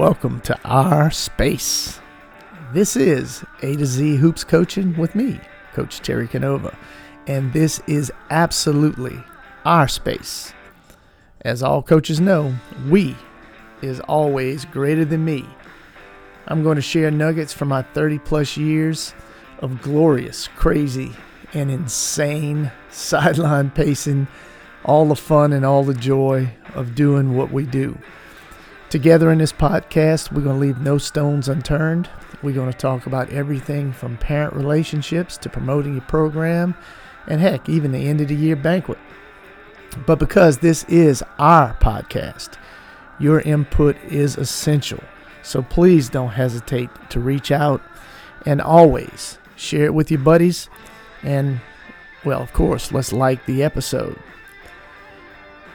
welcome to our space. This is A to Z Hoops Coaching with me, Coach Terry Canova, and this is absolutely our space. As all coaches know, we is always greater than me. I'm going to share nuggets from my 30 plus years of glorious, crazy, and insane sideline pacing, all the fun and all the joy of doing what we do. Together in this podcast, we're going to leave no stones unturned. We're going to talk about everything from parent relationships to promoting your program and heck, even the end of the year banquet. But because this is our podcast, your input is essential. So please don't hesitate to reach out and always share it with your buddies. And, well, of course, let's like the episode.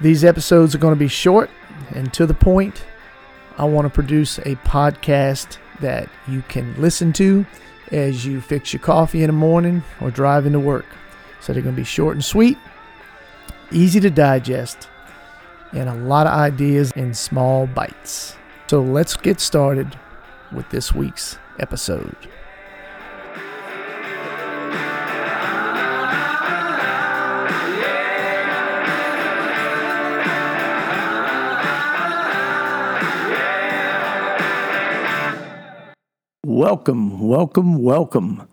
These episodes are going to be short and to the point I want to produce a podcast that you can listen to as you fix your coffee in the morning or drive into work. So they're going to be short and sweet, easy to digest, and a lot of ideas in small bites. So let's get started with this week's episode. Welcome, welcome, welcome.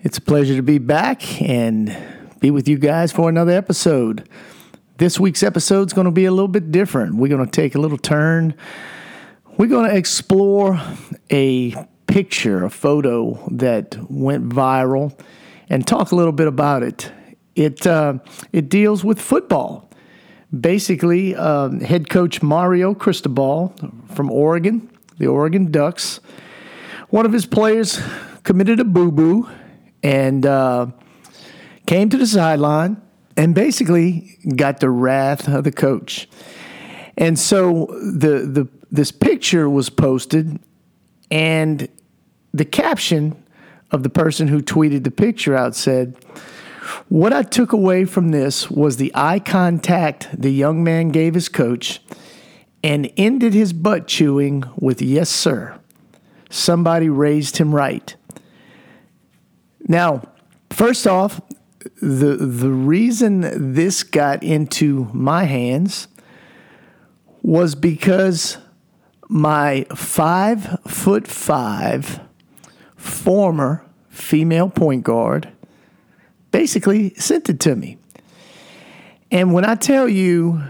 It's a pleasure to be back and be with you guys for another episode. This week's episode is going to be a little bit different. We're going to take a little turn. We're going to explore a picture, a photo that went viral, and talk a little bit about it. It uh, it deals with football. Basically, uh, head coach Mario Cristobal from Oregon, the Oregon Ducks one of his players committed a boo boo and uh, came to the sideline and basically got the wrath of the coach. And so the the this picture was posted, and the caption of the person who tweeted the picture out said, "What I took away from this was the eye contact the young man gave his coach, and ended his butt chewing with yes sir." Somebody raised him right. Now, first off, the the reason this got into my hands was because my five foot five former female point guard basically sent it to me. And when I tell you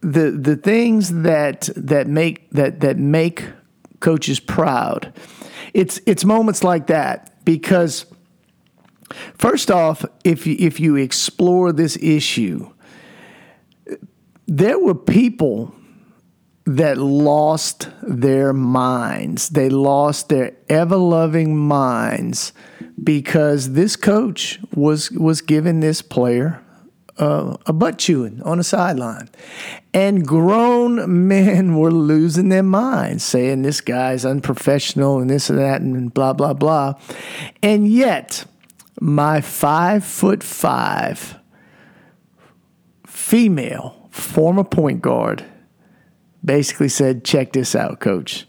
the the things that that make that that make coaches proud. It's it's moments like that because first off, if you, if you explore this issue, there were people that lost their minds. They lost their ever loving minds because this coach was was giving this player uh, a butt chewing on the sideline. And grown men were losing their minds, saying this guy's unprofessional and this and that and blah, blah, blah. And yet, my five foot five female former point guard basically said, Check this out, coach.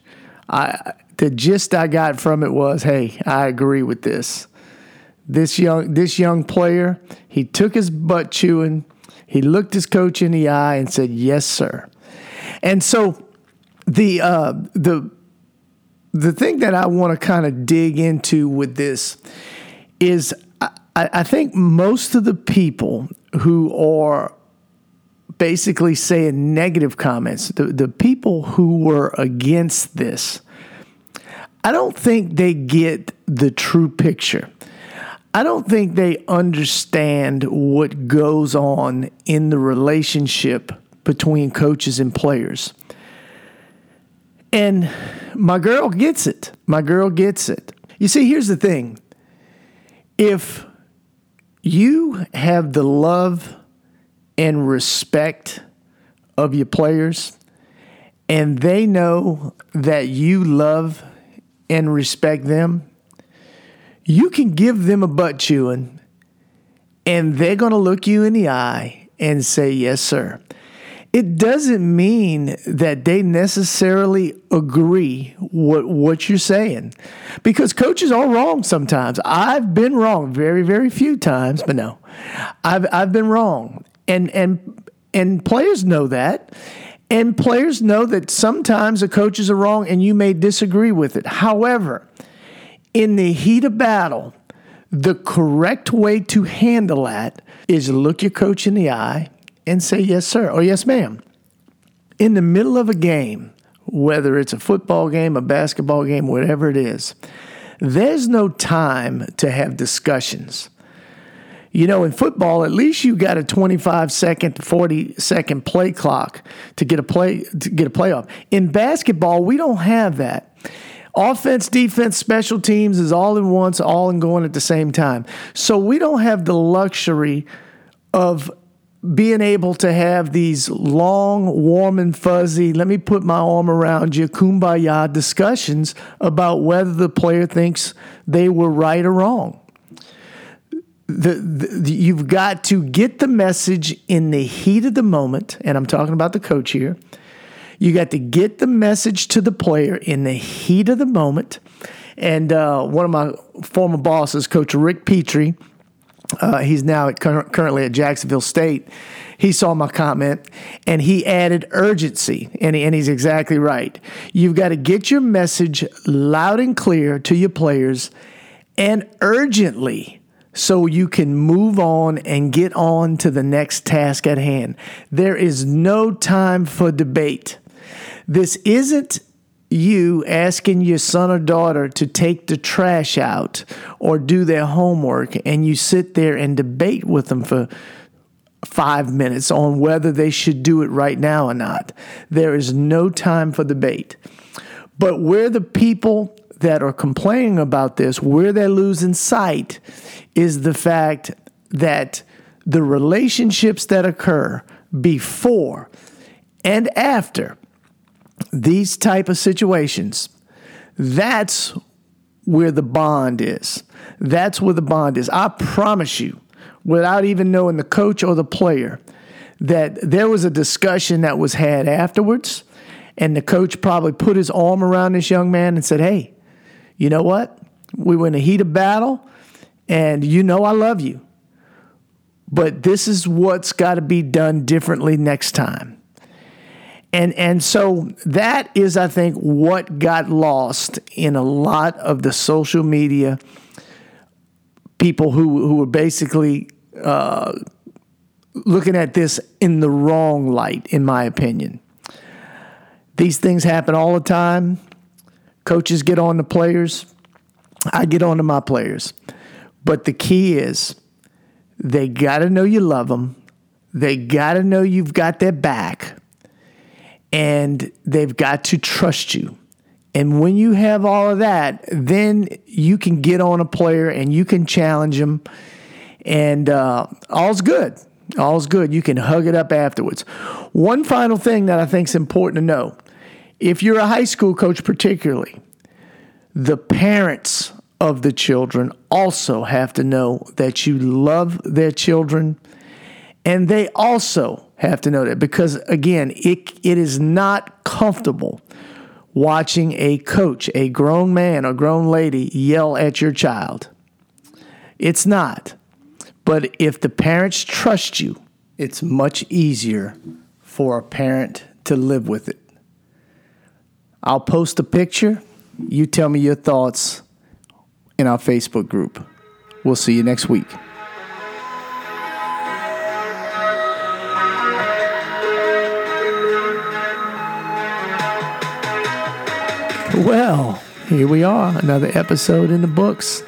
I, the gist I got from it was, Hey, I agree with this. This young this young player, he took his butt chewing, he looked his coach in the eye and said, "Yes, sir." And so the uh, the the thing that I want to kind of dig into with this is I, I think most of the people who are basically saying negative comments, the, the people who were against this, I don't think they get the true picture. I don't think they understand what goes on in the relationship between coaches and players. And my girl gets it. My girl gets it. You see, here's the thing if you have the love and respect of your players, and they know that you love and respect them, you can give them a butt chewing and they're going to look you in the eye and say, Yes, sir. it doesn't mean that they necessarily agree what what you're saying because coaches are wrong sometimes. I've been wrong very very few times but no. I've i've been wrong. And and and players know that. And players know that sometimes the coaches are wrong and you may disagree with it. However in the heat of battle the correct way to handle that is look your coach in the eye and say yes, sir, or yes, ma'am. In the middle of a game, whether it's a football game, a basketball game, whatever it is, there's no time to have discussions. You know, in football, at least you got a 25 second, 40 second play clock to get a play to get a playoff. In basketball, we don't have that. Offense, defense, special teams is all in once, all in going at the same time. So we don't have the luxury of being able to have these long, warm, and fuzzy, let me put my arm around you, kumbaya discussions about whether the player thinks they were right or wrong. The, the, you've got to get the message in the heat of the moment, and I'm talking about the coach here. You got to get the message to the player in the heat of the moment. And uh, one of my former bosses, Coach Rick Pietri, uh, he's now at, currently at Jacksonville State. He saw my comment and he added urgency, and, he, and he's exactly right. You've got to get your message loud and clear to your players and urgently so you can move on and get on to the next task at hand. There is no time for debate. This isn't you asking your son or daughter to take the trash out or do their homework and you sit there and debate with them for five minutes on whether they should do it right now or not. There is no time for debate. But where the people that are complaining about this, where they're losing sight, is the fact that the relationships that occur before and after these type of situations, that's where the bond is. That's where the bond is. I promise you, without even knowing the coach or the player, that there was a discussion that was had afterwards, and the coach probably put his arm around this young man and said, Hey, you know what? We were in a heat of battle, and you know I love you. But this is what's got to be done differently next time. And and so that is, I think, what got lost in a lot of the social media people who who were basically uh, looking at this in the wrong light, in my opinion. These things happen all the time. Coaches get on the players. I get on to my players. But the key is they got to know you love them. They got to know you've got their back and they've got to trust you. And when you have all of that, then you can get on a player and you can challenge them, and uh, all's good. All's good. You can hug it up afterwards. One final thing that I think is important to know if you're a high school coach, particularly, the parents of the children also have to know that you love their children, and they also have to know that because again, it it is not comfortable watching a coach, a grown man or grown lady yell at your child. It's not. But if the parents trust you, it's much easier for a parent to live with it. I'll post a picture. You tell me your thoughts in our Facebook group. We'll see you next week. Well, here we are, another episode in the books.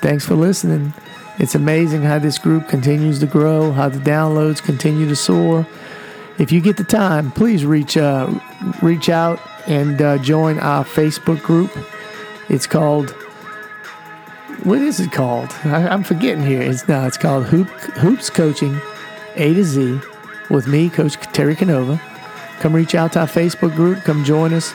Thanks for listening. It's amazing how this group continues to grow, how the downloads continue to soar. If you get the time, please reach uh, reach out and uh, join our Facebook group. It's called what is it called? I, am forgetting here. It's now it's called Hoop, Hoops Coaching A to Z with me, Coach Terry Canova. Come reach out to our Facebook group. Come join us.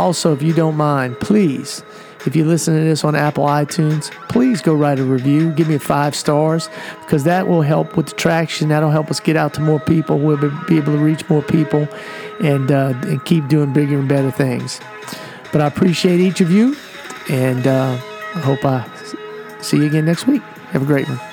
Also, if you don't mind, please, If you listen to this on Apple iTunes, please go write a review. Give me five stars because that will help with the traction. That'll help us get out to more people. We'll be able to reach more people and, uh, and keep doing bigger and better things. But I appreciate each of you, and uh, I hope I see you again next week. Have a great one.